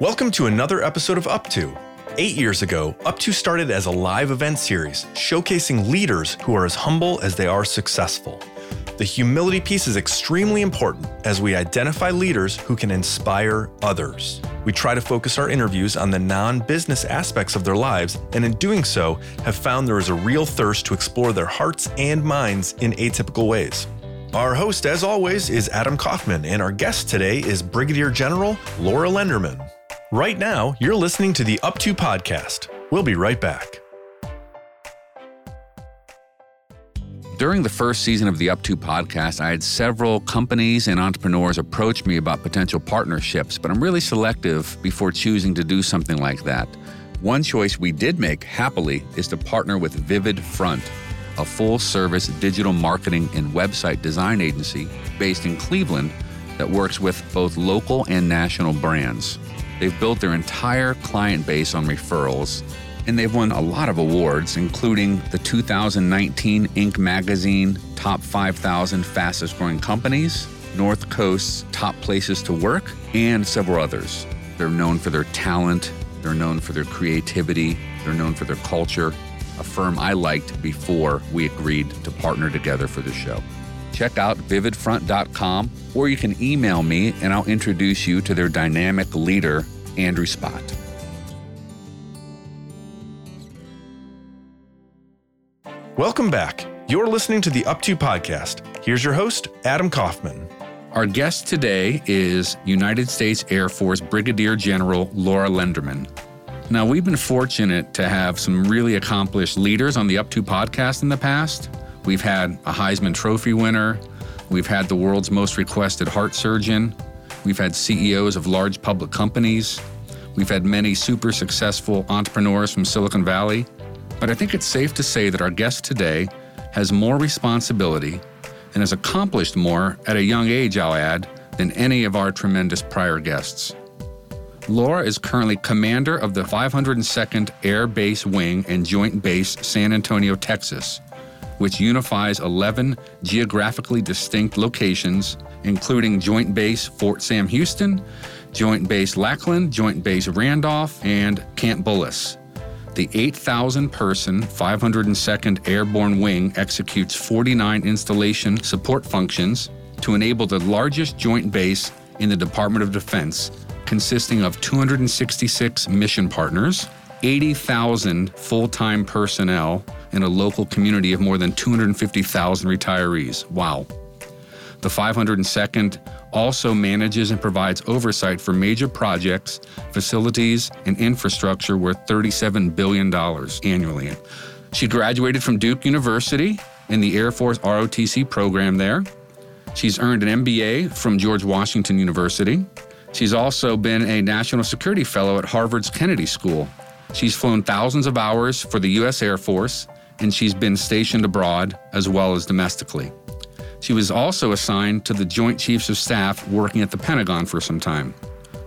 Welcome to another episode of Up To. Eight years ago, Up To started as a live event series showcasing leaders who are as humble as they are successful. The humility piece is extremely important as we identify leaders who can inspire others. We try to focus our interviews on the non business aspects of their lives, and in doing so, have found there is a real thirst to explore their hearts and minds in atypical ways. Our host, as always, is Adam Kaufman, and our guest today is Brigadier General Laura Lenderman. Right now, you're listening to the Up To podcast. We'll be right back. During the first season of the Up To podcast, I had several companies and entrepreneurs approach me about potential partnerships, but I'm really selective before choosing to do something like that. One choice we did make happily is to partner with Vivid Front, a full service digital marketing and website design agency based in Cleveland that works with both local and national brands. They've built their entire client base on referrals and they've won a lot of awards, including the 2019 Inc. magazine Top 5,000 Fastest Growing Companies, North Coast's Top Places to Work, and several others. They're known for their talent, they're known for their creativity, they're known for their culture, a firm I liked before we agreed to partner together for the show. Check out vividfront.com or you can email me and I'll introduce you to their dynamic leader, Andrew Spott. Welcome back. You're listening to the Up To podcast. Here's your host, Adam Kaufman. Our guest today is United States Air Force Brigadier General Laura Lenderman. Now, we've been fortunate to have some really accomplished leaders on the Up To podcast in the past. We've had a Heisman Trophy winner, we've had the world's most requested heart surgeon, we've had CEOs of large public companies, we've had many super successful entrepreneurs from Silicon Valley. But I think it's safe to say that our guest today has more responsibility and has accomplished more at a young age, I'll add, than any of our tremendous prior guests. Laura is currently commander of the 502nd Air Base Wing and Joint Base San Antonio, Texas, which unifies 11 geographically distinct locations, including Joint Base Fort Sam Houston, Joint Base Lackland, Joint Base Randolph, and Camp Bullis. The 8,000 person 502nd Air Base Wing executes 49 installation support functions to enable the largest joint base in the Department of Defense, consisting of 266 mission partners, 80,000 full time personnel, and a local community of more than 250,000 retirees. Wow. The 502nd also manages and provides oversight for major projects, facilities, and infrastructure worth $37 billion annually. She graduated from Duke University in the Air Force ROTC program there. She's earned an MBA from George Washington University. She's also been a National Security Fellow at Harvard's Kennedy School. She's flown thousands of hours for the U.S. Air Force, and she's been stationed abroad as well as domestically. She was also assigned to the Joint Chiefs of Staff working at the Pentagon for some time.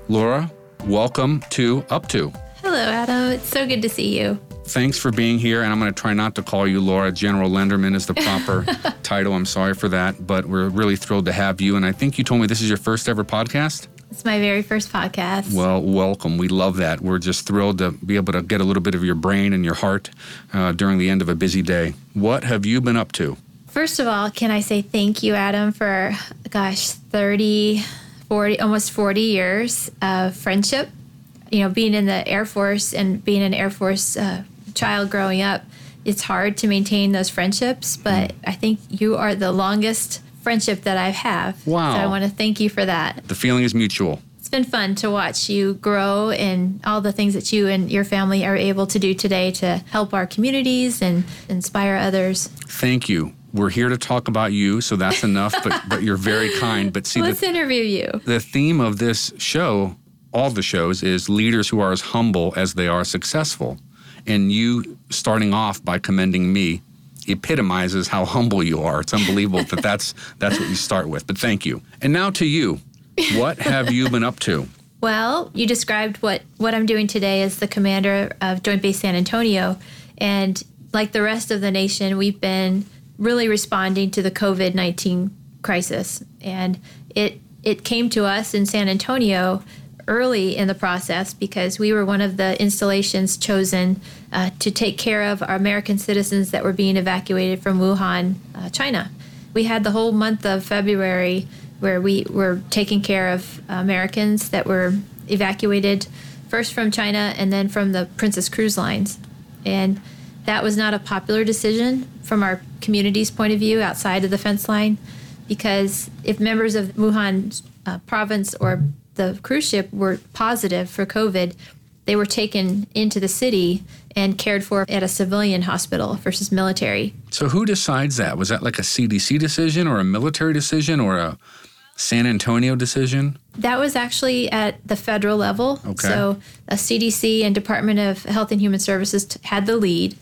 Laura, welcome to Up To. Hello, Adam. It's so good to see you. Thanks for being here, and I'm going to try not to call you Laura. General Lenderman is the proper title. I'm sorry for that, but we're really thrilled to have you. And I think you told me this is your first ever podcast. It's my very first podcast. Well, welcome. We love that. We're just thrilled to be able to get a little bit of your brain and your heart uh, during the end of a busy day. What have you been up to? First of all, can I say thank you, Adam, for, gosh, 30, 40, almost 40 years of friendship. You know, being in the Air Force and being an Air Force uh, child growing up, it's hard to maintain those friendships, but I think you are the longest friendship that I have. Wow. So I want to thank you for that. The feeling is mutual. It's been fun to watch you grow and all the things that you and your family are able to do today to help our communities and inspire others. Thank you we're here to talk about you, so that's enough. but but you're very kind. But see, let's the, interview you. The theme of this show, all the shows, is leaders who are as humble as they are successful. And you starting off by commending me epitomizes how humble you are. It's unbelievable that that's that's what you start with. But thank you. And now to you. What have you been up to? Well, you described what what I'm doing today as the commander of Joint Base San Antonio, and like the rest of the nation, we've been really responding to the COVID 19 crisis. And it, it came to us in San Antonio early in the process because we were one of the installations chosen uh, to take care of our American citizens that were being evacuated from Wuhan, uh, China. We had the whole month of February where we were taking care of Americans that were evacuated first from China and then from the Princess Cruise Lines. And that was not a popular decision from our community's point of view outside of the fence line because if members of Wuhan uh, province or the cruise ship were positive for COVID, they were taken into the city and cared for at a civilian hospital versus military. So, who decides that? Was that like a CDC decision or a military decision or a San Antonio decision? That was actually at the federal level. Okay. So, a CDC and Department of Health and Human Services t- had the lead.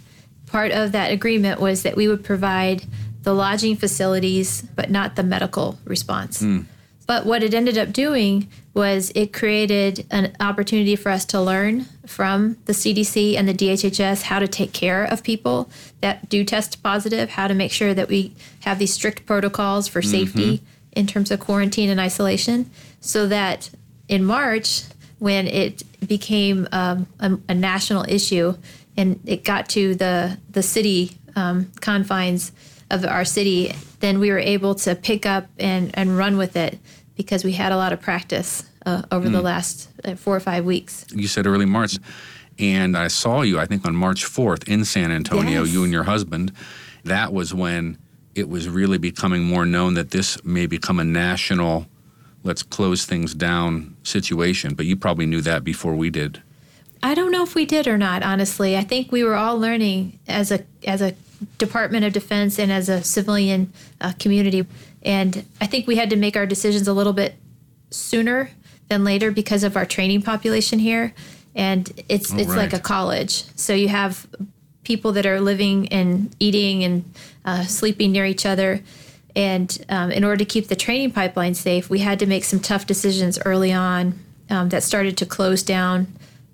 Part of that agreement was that we would provide the lodging facilities, but not the medical response. Hmm. But what it ended up doing was it created an opportunity for us to learn from the CDC and the DHHS how to take care of people that do test positive, how to make sure that we have these strict protocols for safety in terms of quarantine and isolation, so that in March, when it became um, a, a national issue and it got to the the city um, confines of our city, then we were able to pick up and, and run with it because we had a lot of practice uh, over the last uh, four or five weeks. You said early March. And I saw you, I think, on March 4th in San Antonio, Yes. you and your husband. That was when it was really becoming more known that this may become a national, let's close things down situation. But you probably knew that before we did. I don't know if we did or not. Honestly, I think we were all learning as a as a Department of Defense and as a civilian uh, community, and I think we had to make our decisions a little bit sooner than later because of our training population here, and it's it's like a college. So you have people that are living and eating and uh, sleeping near each other. And um, in order to keep the training pipeline safe, we had to make some tough decisions early on um, that started to close down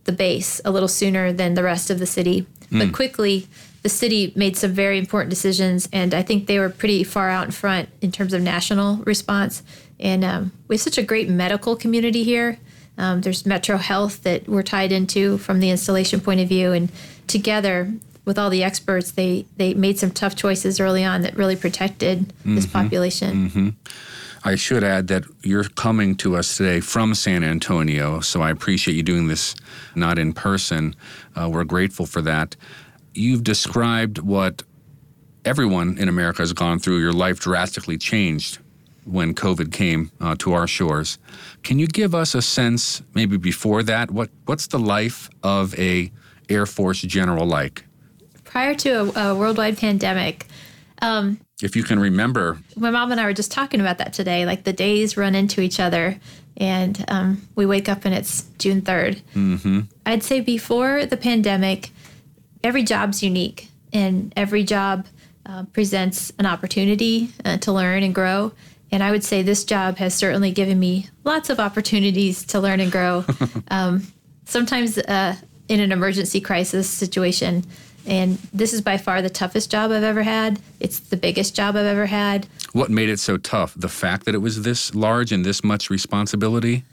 the base a little sooner than the rest of the city. But quickly, the city made some very important decisions, and I think they were pretty far out in front in terms of national response. And um, we have such a great medical community here. Um, there's Metro Health that we're tied into from the installation point of view, and together with all the experts, they they made some tough choices early on that really protected this population. I should add that you're coming to us today from San Antonio, so I appreciate you doing this not in person. Uh, we're grateful for that. You've described what everyone in America has gone through. Your life drastically changed when COVID came uh, to our shores. Can you give us a sense, maybe before that, what what's the life of a Air Force general like? Prior to a, a worldwide pandemic, If you can remember, my mom and I were just talking about that today. Like the days run into each other, and um, we wake up and it's June 3rd. Mm-hmm. I'd say before the pandemic, every job's unique, and every job uh, presents an opportunity uh, to learn and grow. And I would say this job has certainly given me lots of opportunities to learn and grow. um, sometimes uh, in an emergency crisis situation. And this is by far the toughest job I've ever had. It's the biggest job I've ever had. what made it so tough? The fact that it was this large and this much responsibility?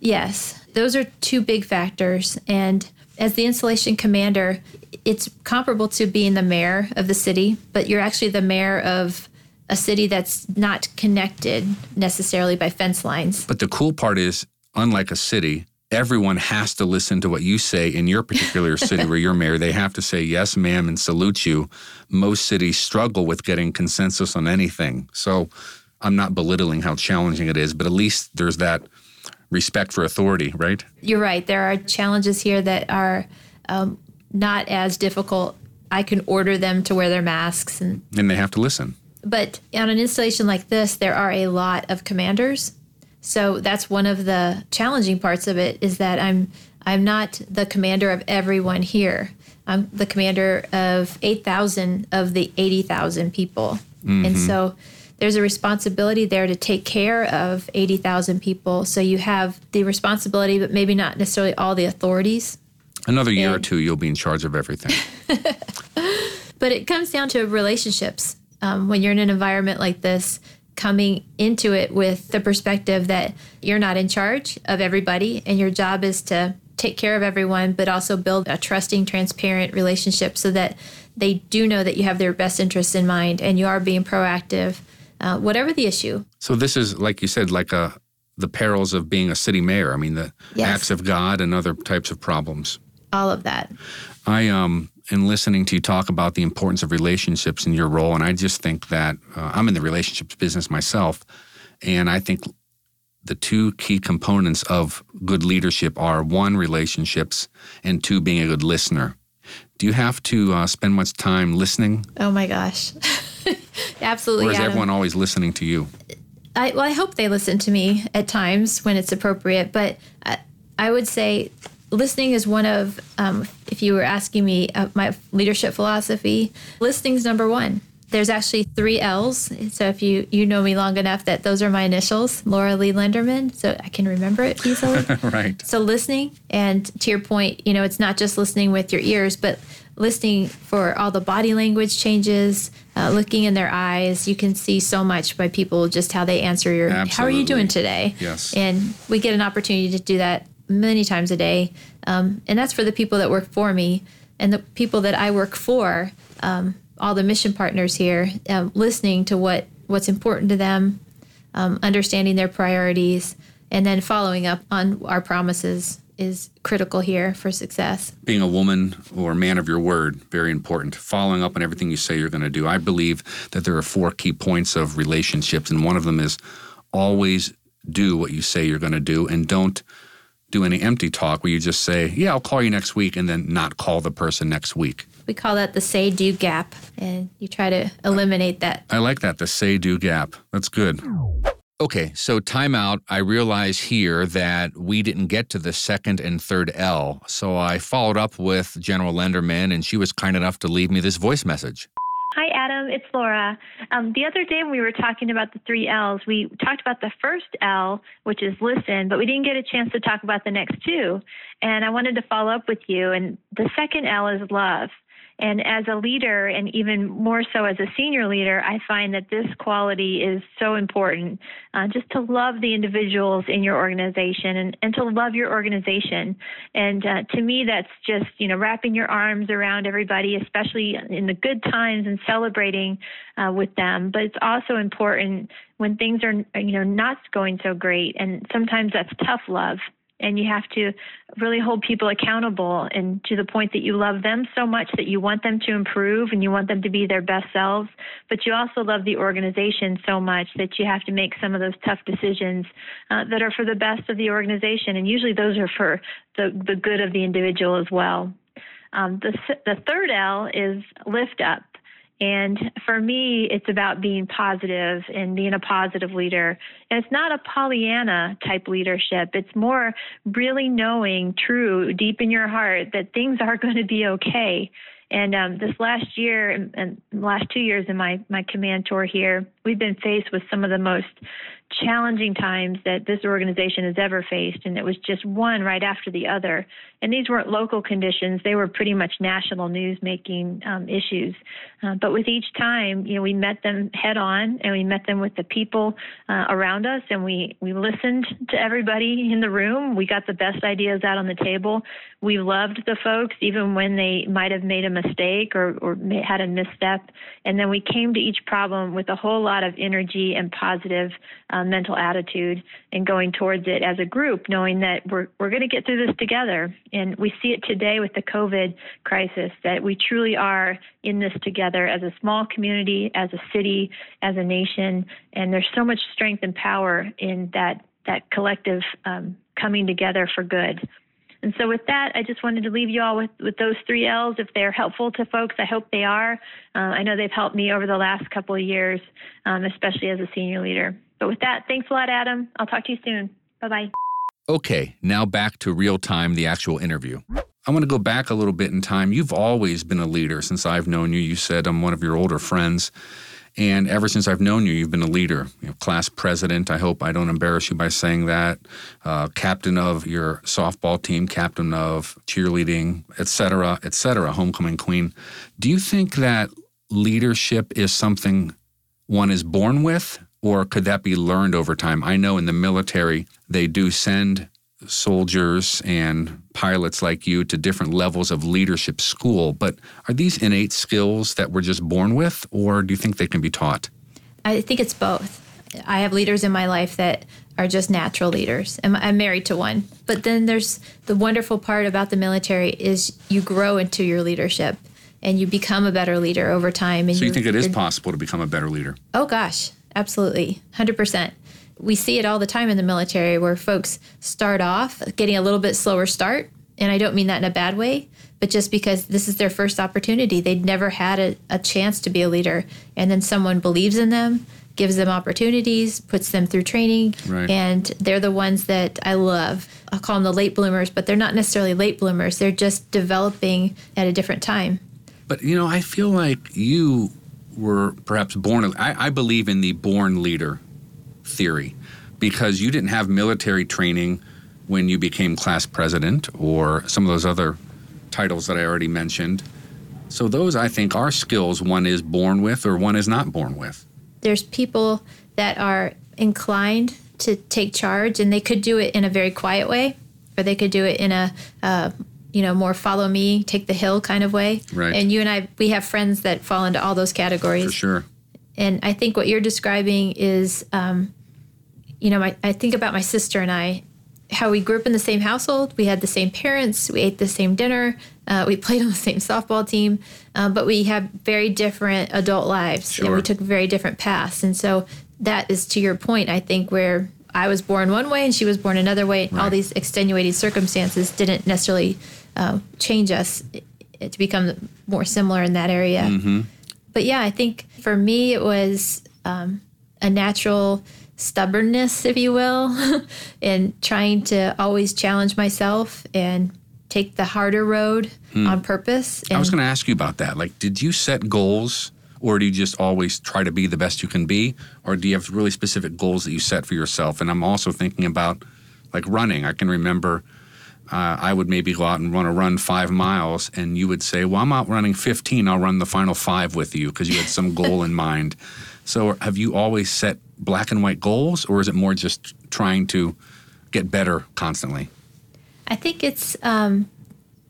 Yes, those are two big factors. And as the installation commander, it's comparable to being the mayor of the city, but you're actually the mayor of a city that's not connected necessarily by fence lines. But the cool part is, unlike a city, everyone has to listen to what you say in your particular city where you're mayor. They have to say yes, ma'am, and salute you. Most cities struggle with getting consensus on anything. So I'm not belittling how challenging it is, but at least there's that respect for authority, right? You're right. There are challenges here that are um, not as difficult. I can order them to wear their masks and And they have to listen. but on an installation like this there are a lot of commanders so that's one of the challenging parts of it is that i'm i'm not the commander of everyone here i'm the commander of 8000 of the 80000 people and so there's a responsibility there to take care of 80000 people. So you have the responsibility but maybe not necessarily all the authorities. Another year or two, you'll be in charge of everything. but it comes down to relationships. Um, when you're in an environment like this coming into it with the perspective that you're not in charge of everybody and your job is to take care of everyone, but also build a trusting, transparent relationship so that they do know that you have their best interests in mind and you are being proactive, uh, whatever the issue. So this is, like you said, like a the perils of being a city mayor. I mean, the Yes. acts of God and other types of problems. All of that. I um in listening to you talk about the importance of relationships in your role, and I just think that uh, I'm in the relationships business myself, and I think the two key components of good leadership are one relationships and two being a good listener. Do you have to uh, spend much time listening, Oh my gosh. Absolutely. or is Adam. everyone always listening to you? I, well, I hope they listen to me at times when it's appropriate, but I, I would say listening is one of, um, if you were asking me uh, my leadership philosophy, listening's number one. There's actually three L's. So if you you know me long enough that those are my initials, Laura Lee Lenderman, so I can remember it easily. right. So listening, and to your point, you know, it's not just listening with your ears, but listening for all the body language changes, uh, looking in their eyes. You can see so much by people just how they answer your. How are you doing today? Yes. And we get an opportunity to do that many times a day, um, and that's for the people that work for me and the people that I work for. Um, all the mission partners here, um, listening to what what's important to them, um, understanding their priorities, and then following up on our promises is critical here for success. being a woman or man of your word very important. Following up on everything you say you're going to do. I believe that there are four key points of relationships and one of them is always do what you say you're going to do and don't do any empty talk where you just say yeah i'll call you next week and then not call the person next week. We call that the say do gap, and you try to eliminate that. i like that the say do gap. That's good Okay, so timeout. I realize here that we didn't get to the second and third L. So I followed up with General Lenderman, and she was kind enough to leave me this voice message. Hi, Adam. It's Laura. Um, the other day when we were talking about the three L's, we talked about the first L, which is listen, but we didn't get a chance to talk about the next two. And I wanted to follow up with you. And the second L is love. And as a leader, and even more so as a senior leader, I find that this quality is so important. Uh, just to love the individuals in your organization and, and to love your organization. And uh, to me, that's just, you know, wrapping your arms around everybody, especially in the good times and celebrating uh, with them. But it's also important when things are, you know, not going so great. And sometimes that's tough love and you have to really hold people accountable and to the point that you love them so much that you want them to improve and you want them to be their best selves. But you also love the organization so much that you have to make some of those tough decisions uh, that are for the best of the organization. And usually those are for the, the good of the individual as well. Um, the, the third l is lift up and for me, it's about being positive and being a positive leader. And it's not a Pollyanna type leadership. It's more really knowing true deep in your heart that things are going to be okay. And um, this last year and, and last two years in my, my command tour here, we've been faced with some of the most challenging times that this organization has ever faced. And it was just one right after the other. And these weren't local conditions, they were pretty much national news making um, issues. Uh, but with each time, you know, we met them head on and we met them with the people uh, around us and we, we listened to everybody in the room. We got the best ideas out on the table. We loved the folks, even when they might have made a mistake or, or had a misstep. And then we came to each problem with a whole lot of energy and positive uh, mental attitude and going towards it as a group, knowing that we're, we're going to get through this together. And we see it today with the COVID crisis that we truly are in this together as a small community, as a city, as a nation. And there's so much strength and power in that, that collective um, coming together for good. And so, with that, I just wanted to leave you all with, with those three L's. If they're helpful to folks, I hope they are. Uh, I know they've helped me over the last couple of years, um, especially as a senior leader. But with that, thanks a lot, Adam. I'll talk to you soon. Bye bye. Okay, now back to real time, the actual interview. I want to go back a little bit in time. You've always been a leader since I've known you. You said I'm one of your older friends. And ever since I've known you, you've been a leader, you know, class president. I hope I don't embarrass you by saying that. Uh, captain of your softball team, captain of cheerleading, et cetera, et cetera, homecoming queen. Do you think that leadership is something one is born with, Or could that be learned over time? I know in the military, they do send soldiers and pilots like you to different levels of leadership school, but are these innate skills that we're just born with, or do you think they can be taught? I think it's both. I have leaders in my life that are just natural leaders. and I'm married to one. But then there's the wonderful part about the military is you grow into your leadership and you become a better leader over time. And so you think it is possible to become a better leader? Oh gosh, absolutely, hundred percent. We see it all the time in the military where folks start off getting a little bit slower start, and I don't mean that in a bad way, but just because this is their first opportunity, they'd never had a, a chance to be a leader, and then someone believes in them, gives them opportunities, puts them through training, right. and they're the ones that I love. I'll call them the late bloomers, but they're not necessarily late bloomers. They're just developing at a different time. But you know, I feel like you were perhaps born. I, I believe in the born leader theory because you didn't have military training when you became class president or some of those other titles that I already mentioned. So those I think are skills one is born with or one is not born with. There's people that are inclined to take charge and they could do it in a very quiet way or they could do it in a uh, you know, more follow me, take the hill kind of way. Right. And you and I, we have friends that fall into all those categories. For sure. And I think what you're describing is, um, you know, my, I think about my sister and I, how we grew up in the same household. We had the same parents. We ate the same dinner. Uh, we played on the same softball team, uh, but we have very different adult lives sure. and we took very different paths. And so that is to your point, I think, where I was born one way and she was born another way. Right. All these extenuating circumstances didn't necessarily uh, change us to become more similar in that area. Mm-hmm. But yeah, I think for me it was um, a natural stubbornness, if you will, in trying to always challenge myself and take the harder road hmm. on purpose. And I was going to ask you about that. Like, did you set goals? Or do you just always try to be the best you can be? Or do you have really specific goals that you set for yourself? And I'm also thinking about like running. I can remember uh, I would maybe go out and run a run five miles, and you would say, "Well, I'm out running 15. I'll run the final five with you because you had some goal in mind." So, have you always set black and white goals, or is it more just trying to get better constantly? I think it's um,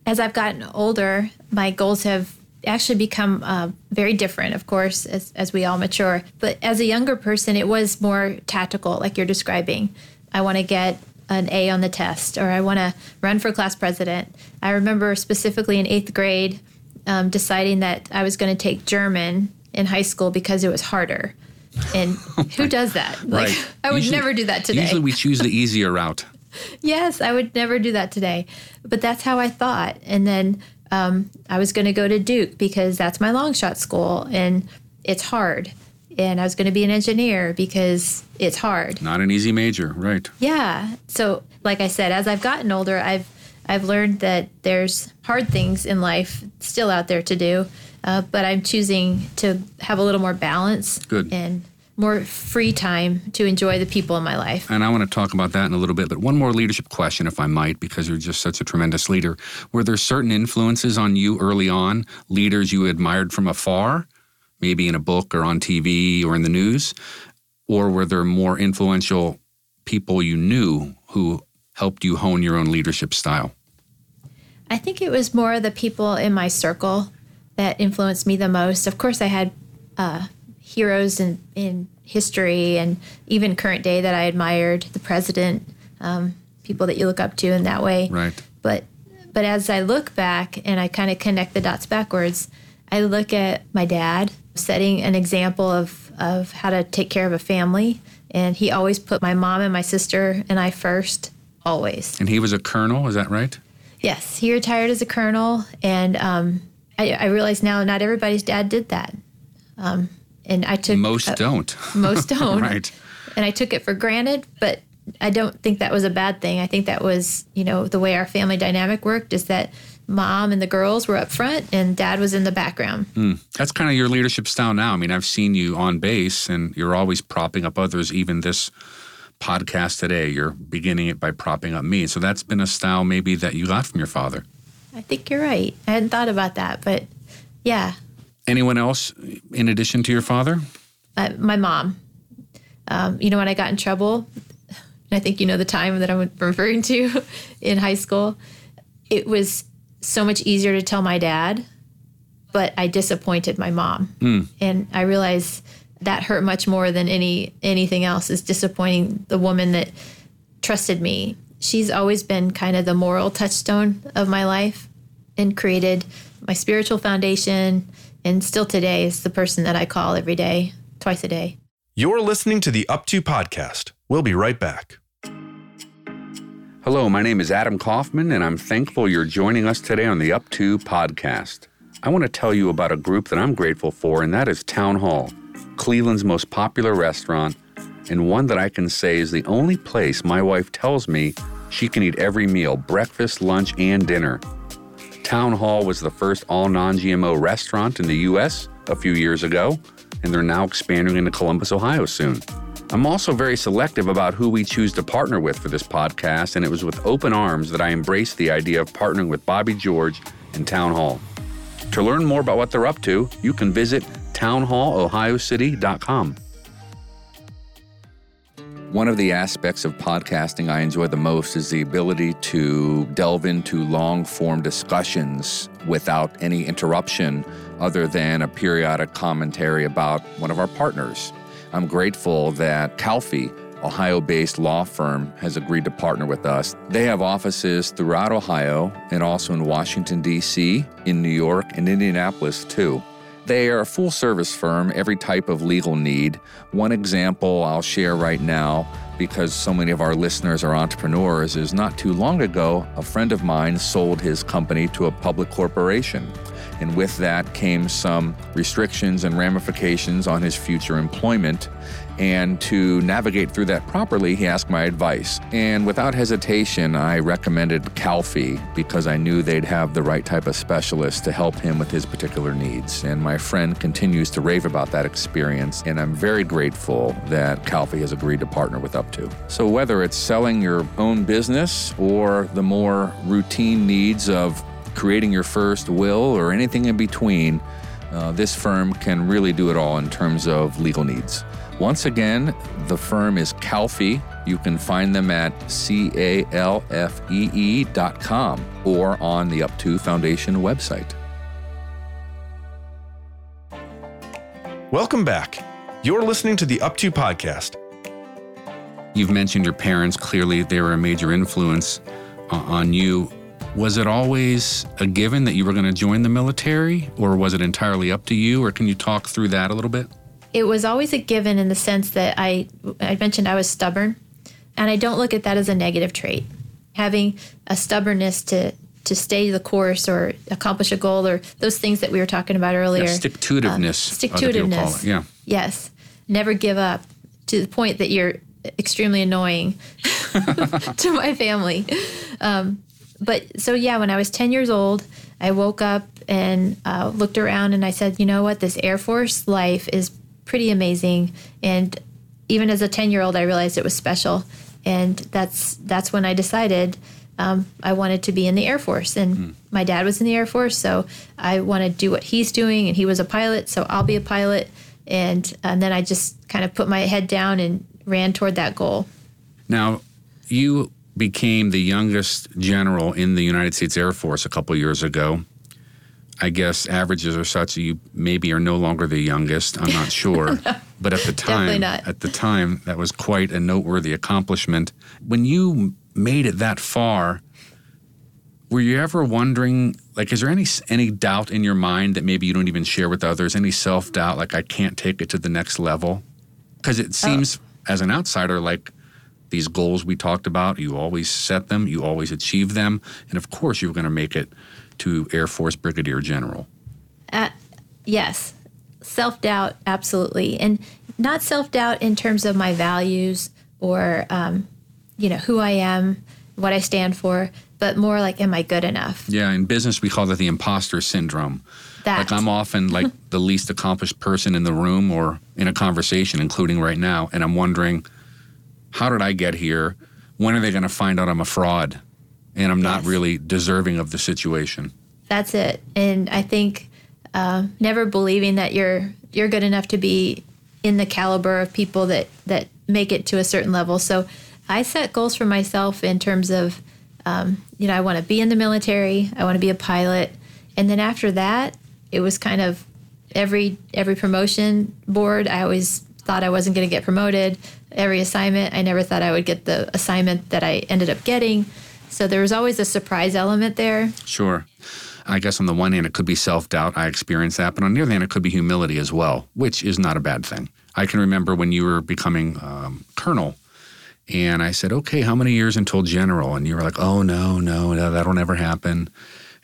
as I've gotten older, my goals have actually become uh, very different, of course, as, as we all mature. But as a younger person, it was more tactical, like you're describing. I want to get an A on the test, or I want to run for class president. I remember specifically in eighth grade um, deciding that I was going to take German in high school because it was harder. And who does that? Like, right. I would usually, never do that today. Usually we choose the easier route. yes, I would never do that today. But that's how I thought. And then um, I was going to go to Duke because that's my long shot school and it's hard and I was going to be an engineer because it's hard. Not an easy major, right? Yeah. So, like I said, as I've gotten older, I've I've learned that there's hard things in life still out there to do, uh, but I'm choosing to have a little more balance. Good. And more free time to enjoy the people in my life. And I want to talk about that in a little bit. But one more leadership question, if I might, because you're just such a tremendous leader. Were there certain influences on you early on, leaders you admired from afar? Maybe in a book or on TV or in the news? Or were there more influential people you knew who helped you hone your own leadership style? I think it was more the people in my circle that influenced me the most. Of course, I had uh, heroes in, in history and even current day that I admired, the president, um, people that you look up to in that way. Right. But but as I look back and I kind of connect the dots backwards, I look at my dad setting an example of, of how to take care of a family. And he always put my mom and my sister and I first, always. And he was a colonel, is that right? Yes, he retired as a colonel. And um, I, I, realize now not everybody's dad did that. Um, and I took. Most don't. Most don't. right. And I took it for granted, but I don't think that was a bad thing. I think that was, you know, the way our family dynamic worked is that mom and the girls were up front and dad was in the background. Mm. That's kind of your leadership style now. I mean, I've seen you on base and you're always propping up others, even this podcast today. You're beginning it by propping up me. So that's been a style maybe that you got from your father. I think you're right. I hadn't thought about that, but yeah. Anyone else in addition to your father? Uh, my mom. Um, you know, when I got in trouble, and I think you know the time that I'm referring to in high school, it was so much easier to tell my dad, but I disappointed my mom. Mm. And I realized that hurt much more than any anything else is disappointing the woman that trusted me. She's always been kind of the moral touchstone of my life and created my spiritual foundation and still today is the person that I call every day, twice a day. You're listening to the Up To podcast. We'll be right back. Hello, my name is Adam Kaufman, and I'm thankful you're joining us today on the Up To podcast. I want to tell you about a group that I'm grateful for, and that is Town Hall, Cleveland's most popular restaurant, and one that I can say is the only place my wife tells me she can eat every meal breakfast, lunch, and dinner. Town Hall was the first all non GMO restaurant in the U.S. a few years ago, and they're now expanding into Columbus, Ohio soon. I'm also very selective about who we choose to partner with for this podcast, and it was with open arms that I embraced the idea of partnering with Bobby George and Town Hall. To learn more about what they're up to, you can visit townhallohiocity.com. One of the aspects of podcasting I enjoy the most is the ability to delve into long form discussions without any interruption other than a periodic commentary about one of our partners. I'm grateful that Calfee, Ohio based law firm, has agreed to partner with us. They have offices throughout Ohio and also in Washington, D.C., in New York, and Indianapolis, too. They are a full service firm, every type of legal need. One example I'll share right now, because so many of our listeners are entrepreneurs, is not too long ago, a friend of mine sold his company to a public corporation. And with that came some restrictions and ramifications on his future employment. And to navigate through that properly, he asked my advice. And without hesitation, I recommended Calfee because I knew they'd have the right type of specialist to help him with his particular needs. And my friend continues to rave about that experience. And I'm very grateful that Calfee has agreed to partner with Up2. So whether it's selling your own business or the more routine needs of creating your first will or anything in between, uh, this firm can really do it all in terms of legal needs. Once again, the firm is Calfee. You can find them at C A L F E E dot com or on the Up2 Foundation website. Welcome back. You're listening to the Up2 podcast. You've mentioned your parents. Clearly, they were a major influence uh, on you. Was it always a given that you were going to join the military, or was it entirely up to you? Or can you talk through that a little bit? it was always a given in the sense that I I mentioned I was stubborn, and I don't look at that as a negative trait. Having a stubbornness to to stay the course or accomplish a goal or those things that we were talking about earlier. Yeah, stick to itiveness. Uh, stick to itiveness. Yeah. Yes. Never give up to the point that you're extremely annoying to my family. Um, but so yeah, when I was 10 years old, I woke up and uh, looked around and I said, you know what, this Air Force life is pretty amazing. And even as a 10 year old, I realized it was special. And that's, that's when I decided um, I wanted to be in the Air Force. And mm. my dad was in the Air Force, so I want to do what he's doing. And he was a pilot, so I'll be a pilot. And, and then I just kind of put my head down and ran toward that goal. Now, you became the youngest general in the United States Air Force a couple years ago. I guess averages are such that you maybe are no longer the youngest. I'm not sure, but at the time, at the time, that was quite a noteworthy accomplishment. When you made it that far, were you ever wondering, like, is there any any doubt in your mind that maybe you don't even share with others? Any self doubt, like I can't take it to the next level? Because it seems, uh, as an outsider, like these goals we talked about, you always set them, you always achieve them, and of course you're going to make it to Air Force Brigadier General? Uh, yes, self doubt, absolutely, and not self doubt in terms of my values or um, you know who I am, what I stand for, but more like, am I good enough? Yeah, in business we call that the imposter syndrome. That. Like I'm often like the least accomplished person in the room or in a conversation, including right now, and I'm wondering, how did I get here? When are they going to find out I'm a fraud? and I'm not really deserving of the situation. That's it. And I think uh, never believing that you're you're good enough to be in the caliber of people that that make it to a certain level. So I set goals for myself in terms of, um, you know, I want to be in the military, I want to be a pilot, and then after that, it was kind of every every promotion board. I always thought I wasn't going to get promoted. Every assignment, I never thought I would get the assignment that I ended up getting. So there was always a surprise element there. Sure. I guess on the one hand, it could be self doubt. I experienced that. But on the other hand, it could be humility as well, which is not a bad thing. I can remember when you were becoming um, colonel, and I said, okay, how many years until general? And you were like, oh, no, no, no that'll never happen.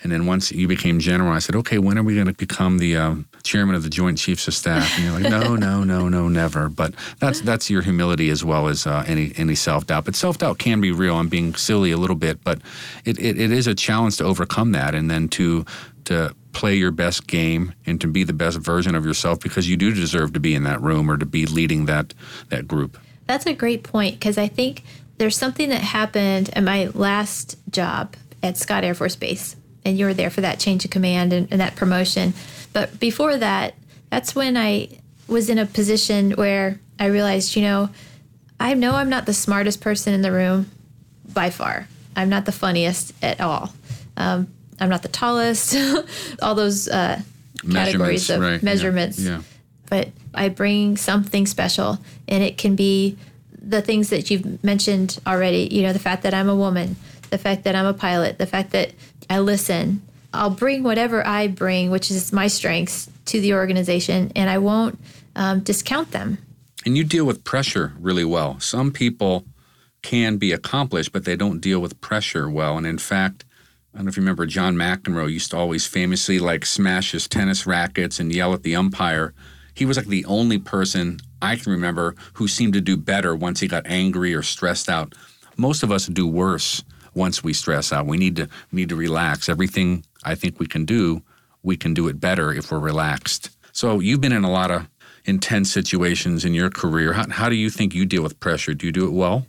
And then once you became general, I said, okay, when are we going to become the um, chairman of the Joint Chiefs of Staff? And you're like, no, no, no, no, never. But that's that's your humility as well as uh, any any self doubt. But self doubt can be real. I'm being silly a little bit, but it, it, it is a challenge to overcome that and then to to play your best game and to be the best version of yourself because you do deserve to be in that room or to be leading that that group. That's a great point because I think there's something that happened at my last job at Scott Air Force Base and you were there for that change of command and, and that promotion. But before that, that's when I was in a position where I realized, you know, I know I'm not the smartest person in the room by far. I'm not the funniest at all. Um, I'm not the tallest. all those uh, categories of right. measurements. Yeah. yeah. But I bring something special, and it can be the things that you've mentioned already. You know, the fact that I'm a woman, the fact that I'm a pilot, the fact that I listen. I'll bring whatever I bring, which is my strengths, to the organization, and I won't um, discount them. And you deal with pressure really well. Some people can be accomplished, but they don't deal with pressure well. And in fact, I don't know if you remember, John McEnroe used to always famously like smash his tennis rackets and yell at the umpire. He was like the only person I can remember who seemed to do better once he got angry or stressed out. Most of us do worse once we stress out. We need to need to relax. Everything I think we can do, we can do it better if we're relaxed. So you've been in a lot of intense situations in your career. How, how do you think you deal with pressure? Do you do it well?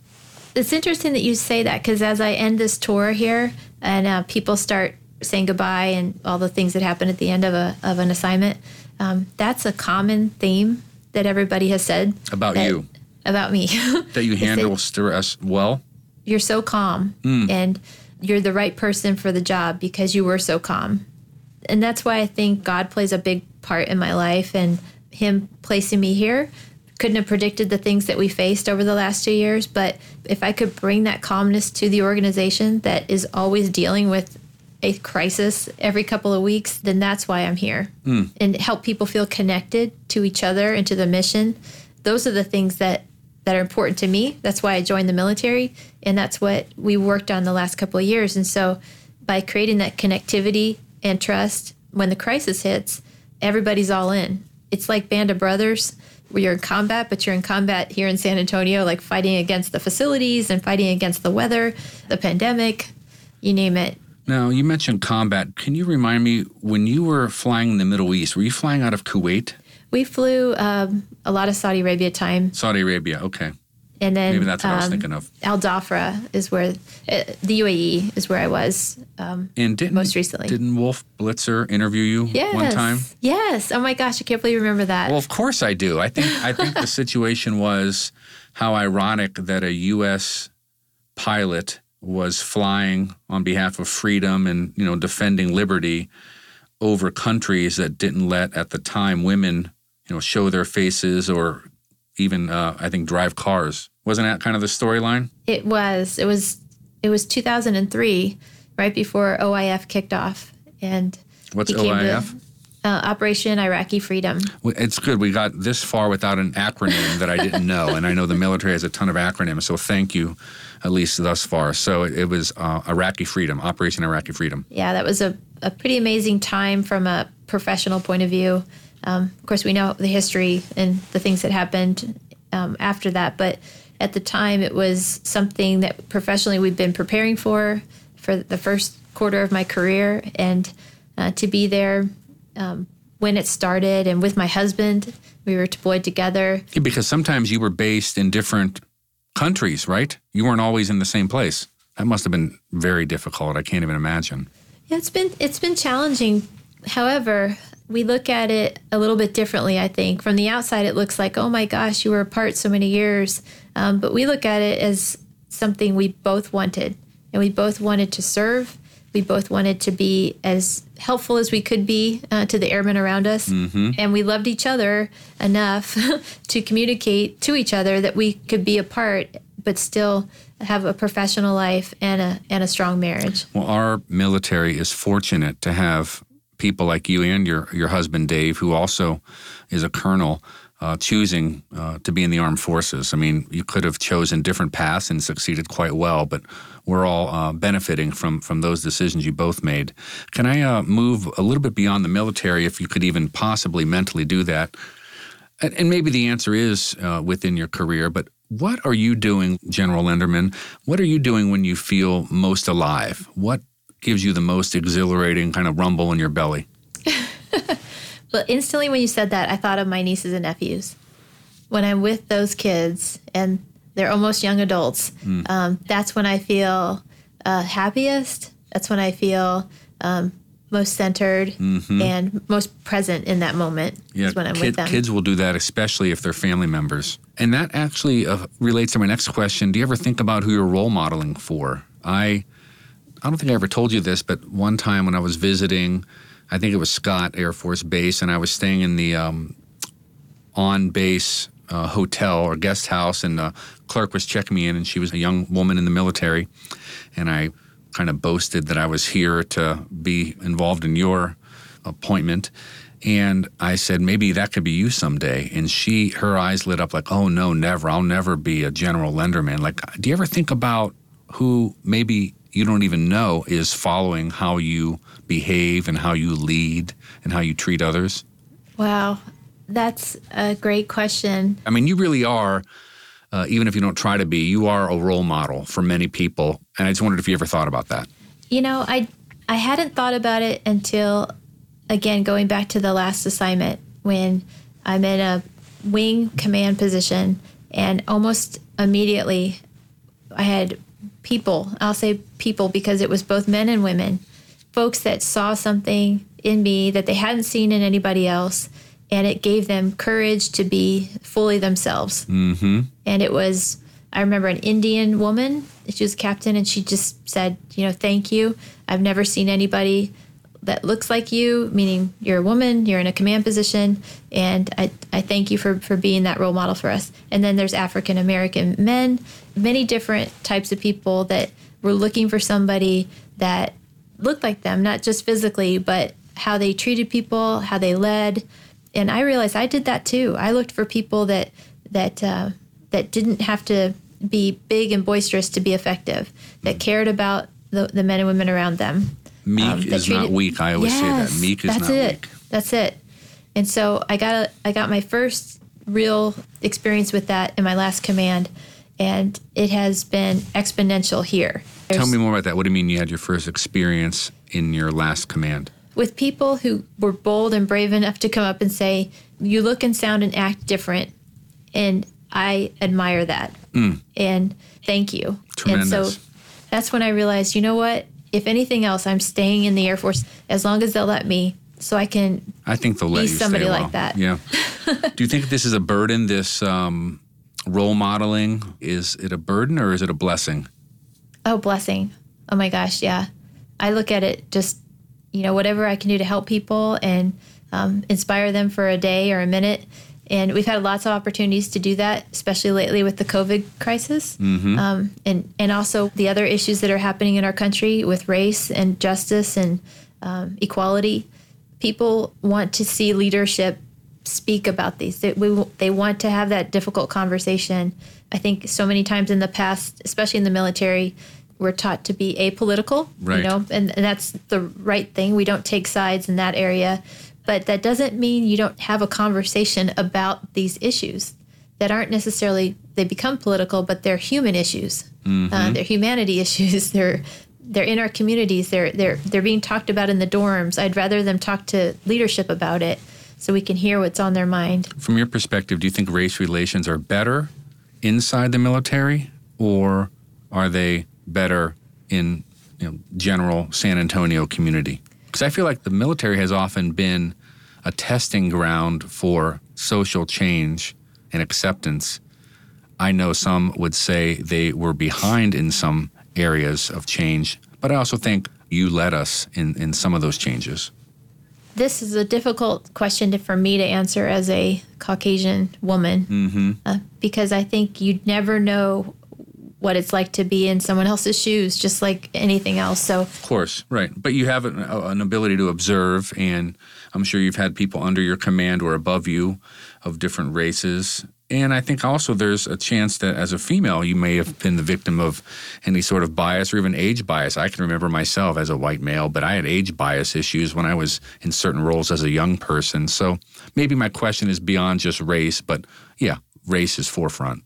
It's interesting that you say that because as I end this tour here and uh, people start saying goodbye and all the things that happen at the end of a of an assignment, um, that's a common theme that everybody has said about that, you, about me, that you handle stress well you're so calm mm. and you're the right person for the job because you were so calm. And that's why I think God plays a big part in my life and him placing me here couldn't have predicted the things that we faced over the last two years. But if I could bring that calmness to the organization that is always dealing with a crisis every couple of weeks, then that's why I'm here mm. and help people feel connected to each other and to the mission. Those are the things that that are important to me. That's why I joined the military, and that's what we worked on the last couple of years. And so, by creating that connectivity and trust, when the crisis hits, everybody's all in. It's like Band of Brothers, where you're in combat, but you're in combat here in San Antonio, like fighting against the facilities and fighting against the weather, the pandemic, you name it. Now, you mentioned combat. Can you remind me when you were flying in the Middle East, were you flying out of Kuwait? We flew um, a lot of Saudi Arabia time. Saudi Arabia, okay. And then maybe that's what um, I was um, thinking of. Al Dhafra is where uh, the UAE is where I was. Um, and didn't, most recently, didn't Wolf Blitzer interview you yes. one time? Yes. Oh my gosh, I can't believe you remember that. Well, of course I do. I think I think the situation was how ironic that a U.S. pilot was flying on behalf of freedom and you know defending liberty over countries that didn't let at the time women you know, show their faces or even uh, I think drive cars. Wasn't that kind of the storyline? It was. It was. It was 2003, right before OIF kicked off, and what's OIF? To, uh, Operation Iraqi Freedom. It's good. We got this far without an acronym that I didn't know, and I know the military has a ton of acronyms. So thank you, at least thus far. So it, it was uh, Iraqi Freedom, Operation Iraqi Freedom. Yeah, that was a, a pretty amazing time from a professional point of view. Um, of course, we know the history and the things that happened um, after that, but at the time, it was something that professionally we've been preparing for for the first quarter of my career, and uh, to be there um, when it started, and with my husband, we were deployed together. Because sometimes you were based in different countries, right? You weren't always in the same place. That must have been very difficult. I can't even imagine. Yeah, it's been it's been challenging. However, we look at it a little bit differently, I think. From the outside, it looks like, oh my gosh, you were apart so many years. Um, but we look at it as something we both wanted. And we both wanted to serve. We both wanted to be as helpful as we could be uh, to the airmen around us. Mm-hmm. And we loved each other enough to communicate to each other that we could be apart, but still have a professional life and a, and a strong marriage. Well, our military is fortunate to have people like you and your, your husband, Dave, who also is a colonel. Uh, choosing uh, to be in the armed forces. I mean, you could have chosen different paths and succeeded quite well, but we're all uh, benefiting from from those decisions you both made. Can I uh, move a little bit beyond the military, if you could even possibly mentally do that? And, maybe the answer is uh, within your career, but what are you doing, General Lenderman? What are you doing when you feel most alive? What gives you the most exhilarating kind of rumble in your belly? Well, instantly when you said that, I thought of my nieces and nephews. When I'm with those kids and they're almost young adults, Hmm. um, that's when I feel uh, happiest. That's when I feel um, most centered and most present in that moment. Mm-hmm. Yeah, when I'm kid- with them. kids will do that, especially if they're family members. And that actually uh, relates to my next question. Do you ever think about who you're role modeling for? I, I don't think I ever told you this, but one time when I was visiting, I think it was Scott Air Force Base, and I was staying in the um, on base uh, hotel or guest house, and the clerk was checking me in, and she was a young woman in the military, and I kind of boasted that I was here to be involved in your appointment. And I said, maybe that could be you someday. And she, her eyes lit up like, oh no, never. I'll never be a general lenderman. Like, do you ever think about who maybe you don't even know is following how you behave and how you lead and how you treat others? Wow, that's a great question. I mean, you really are, uh, even if you don't try to be, you are a role model for many people. And I just wondered if you ever thought about that. You know, I I hadn't thought about it until again going back to the last assignment when I'm in a wing command position and almost immediately I had people, I'll say people because it was both men and women, folks that saw something in me that they hadn't seen in anybody else and it gave them courage to be fully themselves. Mm-hmm. And it was, I remember an Indian woman, she was a captain, and she just said, you know, thank you. I've never seen anybody that looks like you, meaning you're a woman, you're in a command position, and I, I thank you for, for being that role model for us. And then there's African American men, many different types of people that were looking for somebody that looked like them, not just physically, but how they treated people, how they led. And I realized I did that too. I looked for people that that uh, that didn't have to be big and boisterous to be effective, that cared about the, the men and women around them. Meek um, is not weak. I always say that. Meek is that's not it. weak. That's it. And so I got a, I got my first real experience with that in my last command, and it has been exponential here. Tell me more about that. What do you mean you had your first experience in your last command? with people who were bold and brave enough to come up and say, "You look and sound and act different," and I admire that. And thank you. And Mm. Tremendous. so that's when I realized, you know what? If anything else, I'm staying in the Air Force as long as they'll let me, so I can. I think they'll let Be you somebody like that. Yeah. do you think this is a burden? This um, role modeling is it a burden or is it a blessing? Oh, blessing! Oh my gosh, yeah. I look at it just, you know, whatever I can do to help people and um, inspire them for a day or a minute. And we've had lots of opportunities to do that, especially lately with the COVID crisis, um, and and also the other issues that are happening in our country with race and justice and um, equality. People want to see leadership speak about these. They, we, they want to have that difficult conversation. I think so many times in the past, especially in the military, we're taught to be apolitical, Right. you know, and, and that's the right thing. We don't take sides in that area. But that doesn't mean you don't have a conversation about these issues that aren't necessarily, they become political, but they're human issues. Uh, they're humanity issues. They're they're in our communities. They're they're they're being talked about in the dorms. I'd rather them talk to leadership about it so we can hear what's on their mind. From your perspective, do you think race relations are better inside the military or are they better in you know, general San Antonio community? Because I feel like the military has often been a testing ground for social change and acceptance. I know some would say they were behind in some areas of change, but I also think you led us in, in some of those changes. This is a difficult question for me to answer as a Caucasian woman Mm-hmm. uh, because I think you'd never know what it's like to be in someone else's shoes, just like anything else. So, Of course, right. But you have an, an ability to observe, and I'm sure you've had people under your command or above you of different races. And I think also there's a chance that as a female, you may have been the victim of any sort of bias or even age bias. I can remember myself as a white male, but I had age bias issues when I was in certain roles as a young person. So maybe my question is beyond just race, but yeah, race is forefront.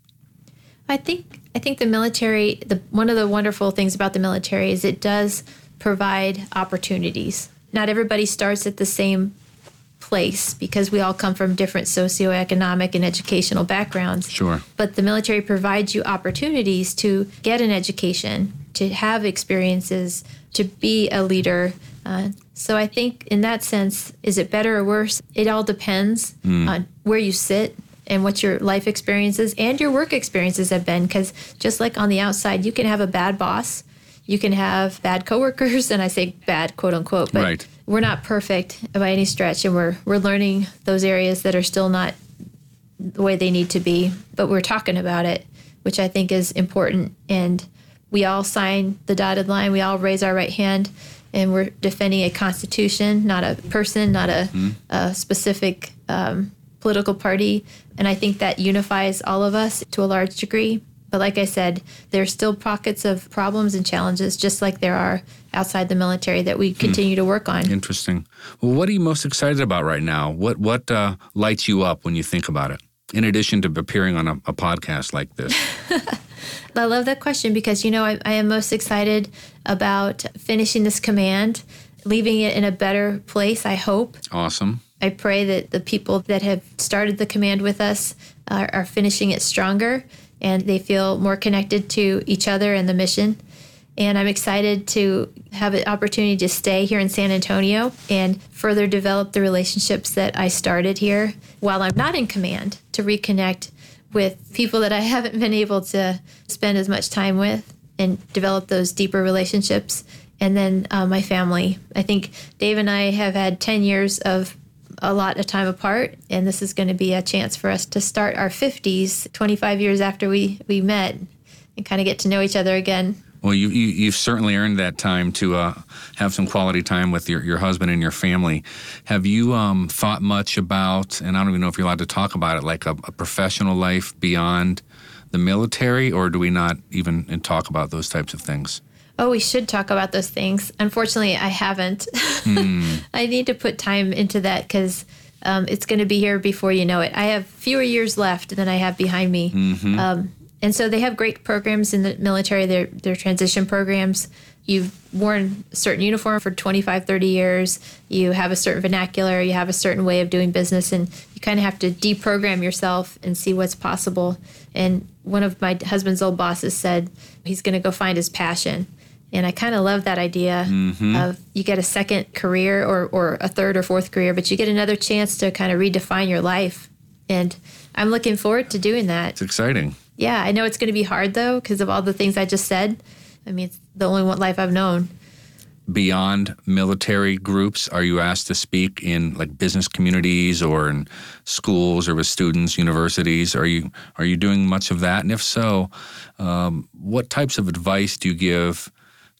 I think I think the military. The one of the wonderful things about the military is it does provide opportunities. Not everybody starts at the same place because we all come from different socioeconomic and educational backgrounds. Sure. But the military provides you opportunities to get an education, to have experiences, to be a leader. Uh, so I think in that sense, is it better or worse? It all depends on where you sit and what your life experiences and your work experiences have been. Because just like on the outside, you can have a bad boss, you can have bad coworkers, and I say bad quote unquote, but Right. We're not perfect by any stretch, and we're we're learning those areas that are still not the way they need to be, but we're talking about it, which I think is important. And we all sign the dotted line, we all raise our right hand, and we're defending a constitution, not a person, not a, a specific um, political party. And I think that unifies all of us to a large degree. But like I said, there's still pockets of problems and challenges, just like there are outside the military, that we continue to work on. Interesting. Well, what are you most excited about right now? What what uh, lights you up when you think about it? In addition to appearing on a, a podcast like this, I love that question because, you know, I, I am most excited about finishing this command, leaving it in a better place, I hope. awesome. I pray that the people that have started the command with us are, are finishing it stronger and they feel more connected to each other and the mission. And I'm excited to have an opportunity to stay here in San Antonio and further develop the relationships that I started here while I'm not in command to reconnect with people that I haven't been able to spend as much time with and develop those deeper relationships. And then uh, my family. I think Dave and I have had 10 years of a lot of time apart, and this is going to be a chance for us to start our 50s 25 years after we, we met and kind of get to know each other again. Well, you, you you've certainly earned that time to uh, have some quality time with your, your husband and your family. Have you um, thought much about, and I don't even know if you're allowed to talk about it, like a, a professional life beyond the military, or do we not even talk about those types of things? Oh, we should talk about those things. Unfortunately, I haven't. I need to put time into that because um, it's going to be here before you know it. I have fewer years left than I have behind me. Um, and so they have great programs in the military, their, their transition programs. You've worn a certain uniform for 25, 30 years. You have a certain vernacular. You have a certain way of doing business. And you kind of have to deprogram yourself and see what's possible. And one of my husband's old bosses said he's going to go find his passion. And I kind of love that idea mm-hmm. of you get a second career or, or a third or fourth career, but you get another chance to kind of redefine your life. And I'm looking forward to doing that. It's exciting. Yeah, I know it's going to be hard though because of all the things I just said. I mean, it's the only one life I've known. beyond military groups? Are you asked to speak in like business communities or in schools or with students, universities? Are you are you doing much of that? And if so, um, what types of advice do you give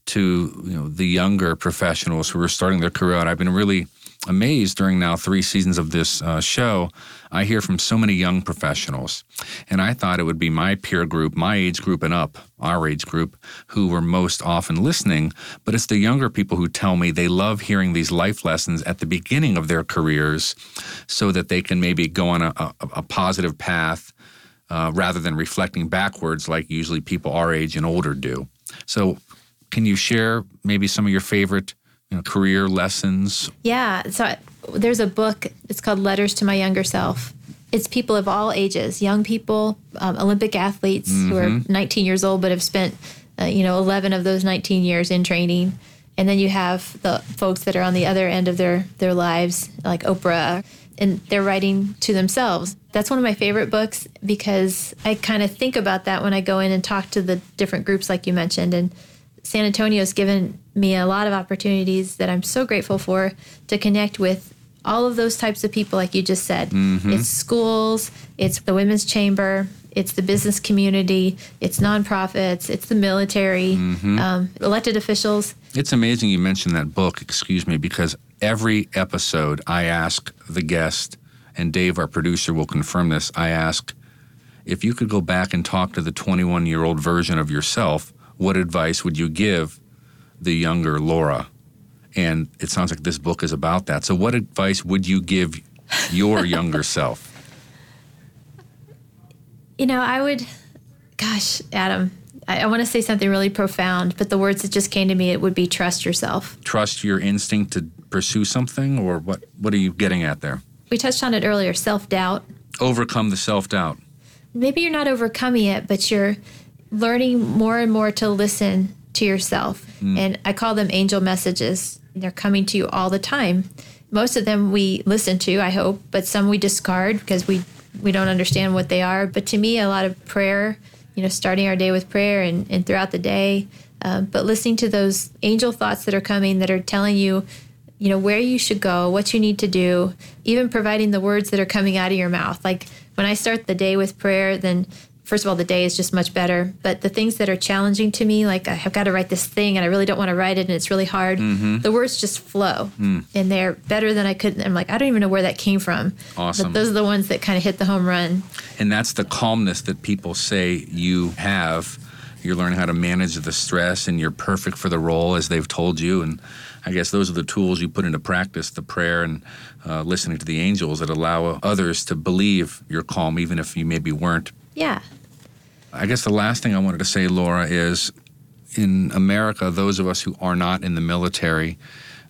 to you know the younger professionals who are starting their career out? I've been really amazed during now three seasons of this uh, show. I hear from so many young professionals, and I thought it would be my peer group, my age group and up, our age group, who were most often listening. But it's the younger people who tell me they love hearing these life lessons at the beginning of their careers, so that they can maybe go on a, a, a positive path uh, rather than reflecting backwards like usually people our age and older do. So, can you share maybe some of your favorite you know, career lessons? Yeah. So there's a book. It's called Letters to My Younger Self. It's people of all ages, young people, um, Olympic athletes who are 19 years old but have spent, uh, you know, 11 of those 19 years in training, And then you have the folks that are on the other end of their, their lives, like Oprah, and they're writing to themselves. That's one of my favorite books because I kind of think about that when I go in and talk to the different groups, like you mentioned. And San Antonio's given me a lot of opportunities that I'm so grateful for to connect with all of those types of people, like you just said. It's schools, it's the women's chamber, it's the business community, it's nonprofits, it's the military, um, elected officials. It's amazing you mentioned that book, excuse me, because every episode I ask the guest, and Dave, our producer, will confirm this. I ask if you could go back and talk to the 21 year old version of yourself, what advice would you give the younger Laura? And it sounds like this book is about that. So, what advice would you give your younger self? You know, I would, gosh, Adam, I, I want to say something really profound, but the words that just came to me, it would be trust yourself. Trust your instinct to pursue something, or what, what are you getting at there? We touched on it earlier self doubt. Overcome the self doubt. Maybe you're not overcoming it, but you're learning more and more to listen to yourself. And I call them angel messages. They're coming to you all the time. Most of them we listen to, I hope, but some we discard because we we don't understand what they are. But to me, a lot of prayer, you know, starting our day with prayer and, and throughout the day, um, but listening to those angel thoughts that are coming that are telling you, you know, where you should go, what you need to do, even providing the words that are coming out of your mouth. Like when I start the day with prayer, then first of all, the day is just much better. But the things that are challenging to me, like I have got to write this thing and I really don't want to write it and it's really hard, the words just flow and they're better than I could. I'm like, I don't even know where that came from. Awesome. But those are the ones that kind of hit the home run. And that's the calmness that people say you have. You're learning how to manage the stress and you're perfect for the role as they've told you. And I guess those are the tools you put into practice the prayer and uh, listening to the angels that allow others to believe you're calm, even if you maybe weren't. Yeah. I guess the last thing I wanted to say, Laura, is in America, those of us who are not in the military,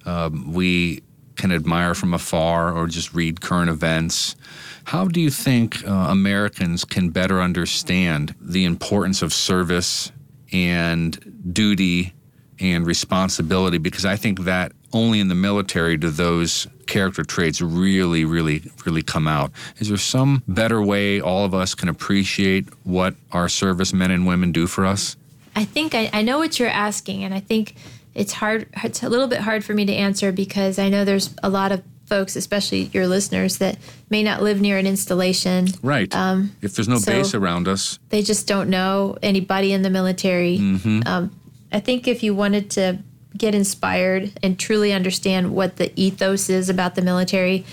um, we can admire from afar or just read current events. How do you think uh, Americans can better understand the importance of service and duty and responsibility? Because I think that only in the military do those character traits really, really, really come out. Is there some better way all of us can appreciate what our servicemen and women do for us? I think I, I know what you're asking, and I think it's hard. It's a little bit hard for me to answer because I know there's a lot of folks, especially your listeners, that may not live near an installation. Right. Um, if there's no so- base around us, They just don't know anybody in the military. Um, I think if you wanted to get inspired and truly understand what the ethos is about the military,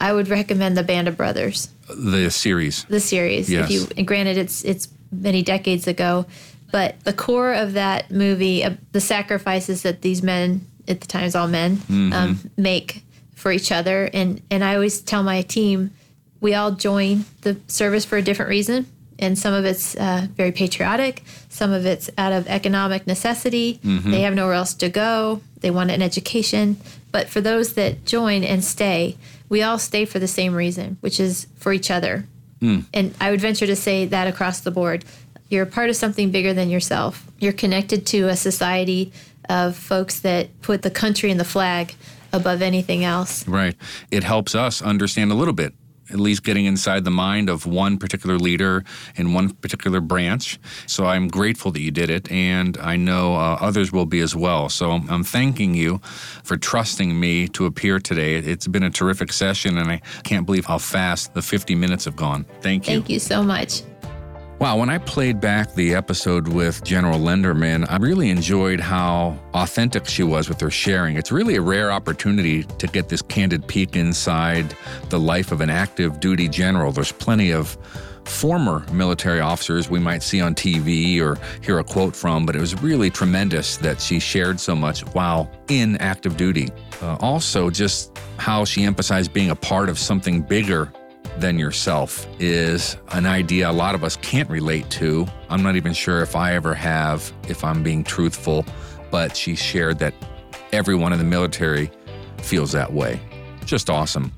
I would recommend the Band of Brothers. the series. the series. Yes. If you granted, it's it's many decades ago, but the core of that movie, uh, the sacrifices that these men at the time, it's all men, um, make for each other, and and I always tell my team, we all join the service for a different reason. And some of it's uh, very patriotic. Some of it's out of economic necessity. They have nowhere else to go. They want an education. But for those that join and stay, we all stay for the same reason, which is for each other. And I would venture to say that across the board. You're a part of something bigger than yourself. You're connected to a society of folks that put the country and the flag above anything else. Right. It helps us understand a little bit, at least getting inside the mind of one particular leader in one particular branch. So I'm grateful that you did it, and I know uh, others will be as well. So I'm, I'm thanking you for trusting me to appear today. It's been a terrific session, and I can't believe how fast the 50 minutes have gone. Thank you. Thank you so much. Wow, when I played back the episode with General Lenderman, I really enjoyed how authentic she was with her sharing. It's really a rare opportunity to get this candid peek inside the life of an active duty general. There's plenty of former military officers we might see on TV or hear a quote from, but it was really tremendous that she shared so much while in active duty. Uh, also, just how she emphasized being a part of something bigger than yourself is an idea a lot of us can't relate to. I'm not even sure if I ever have, if I'm being truthful, but she shared that everyone in the military feels that way. Just awesome.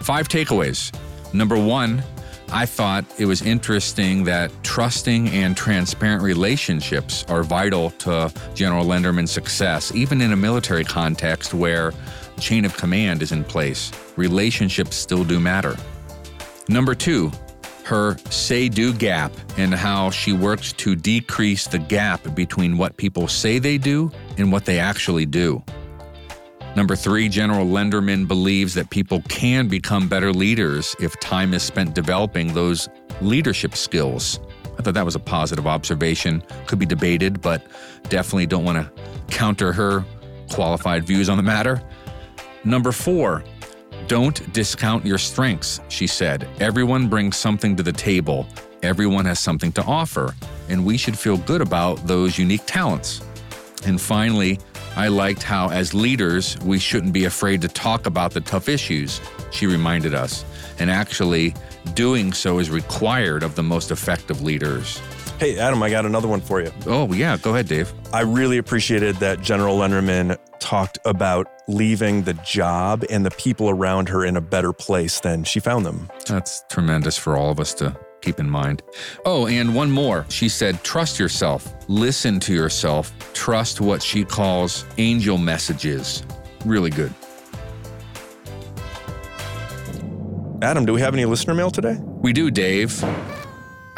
Five takeaways. Number one, I thought it was interesting that trusting and transparent relationships are vital to General Lenderman's success, even in a military context where chain of command is in place. Relationships still do matter. Number two, her say do gap and how she works to decrease the gap between what people say they do and what they actually do. Number three, General Lenderman believes that people can become better leaders if time is spent developing those leadership skills. I thought that was a positive observation. Could be debated, but definitely don't want to counter her qualified views on the matter. Number four, don't discount your strengths, she said. Everyone brings something to the table, everyone has something to offer, and we should feel good about those unique talents. And finally, I liked how, as leaders, we shouldn't be afraid to talk about the tough issues, she reminded us. And actually, doing so is required of the most effective leaders. Hey, Adam, I got another one for you. Oh, yeah, go ahead, Dave. I really appreciated that General Lenderman talked about leaving the job and the people around her in a better place than she found them. That's tremendous for all of us to keep in mind. Oh, and one more. She said, trust yourself, listen to yourself, trust what she calls angel messages. Really good. Adam, do we have any listener mail today? We do, Dave.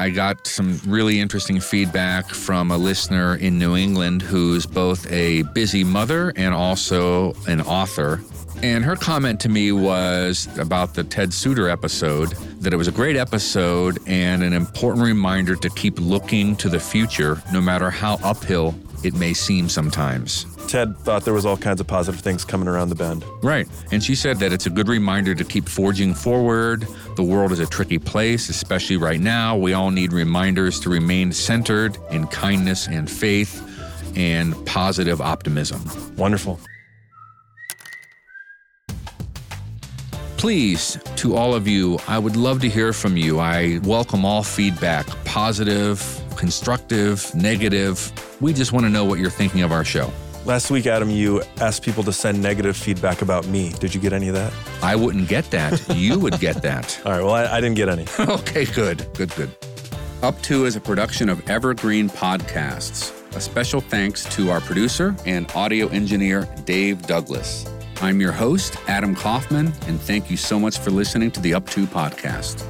I got some really interesting feedback from a listener in New England who's both a busy mother and also an author. And her comment to me was about the Ted Suter episode that it was a great episode and an important reminder to keep looking to the future, no matter how uphill it may seem sometimes. Ted thought there was all kinds of positive things coming around the bend. Right. And she said that it's a good reminder to keep forging forward. The world is a tricky place, especially right now. We all need reminders to remain centered in kindness and faith and positive optimism. Wonderful. Please, to all of you, I would love to hear from you. I welcome all feedback, positive, constructive, negative. We just want to know what you're thinking of our show. Last week, Adam, you asked people to send negative feedback about me. Did you get any of that? I wouldn't get that. You would get that. All right, well, I, I didn't get any. okay, good, good, good. Up To is a production of Evergreen Podcasts. A special thanks to our producer and audio engineer, Dave Douglas. I'm your host, Adam Kaufman, and thank you so much for listening to the Up To podcast.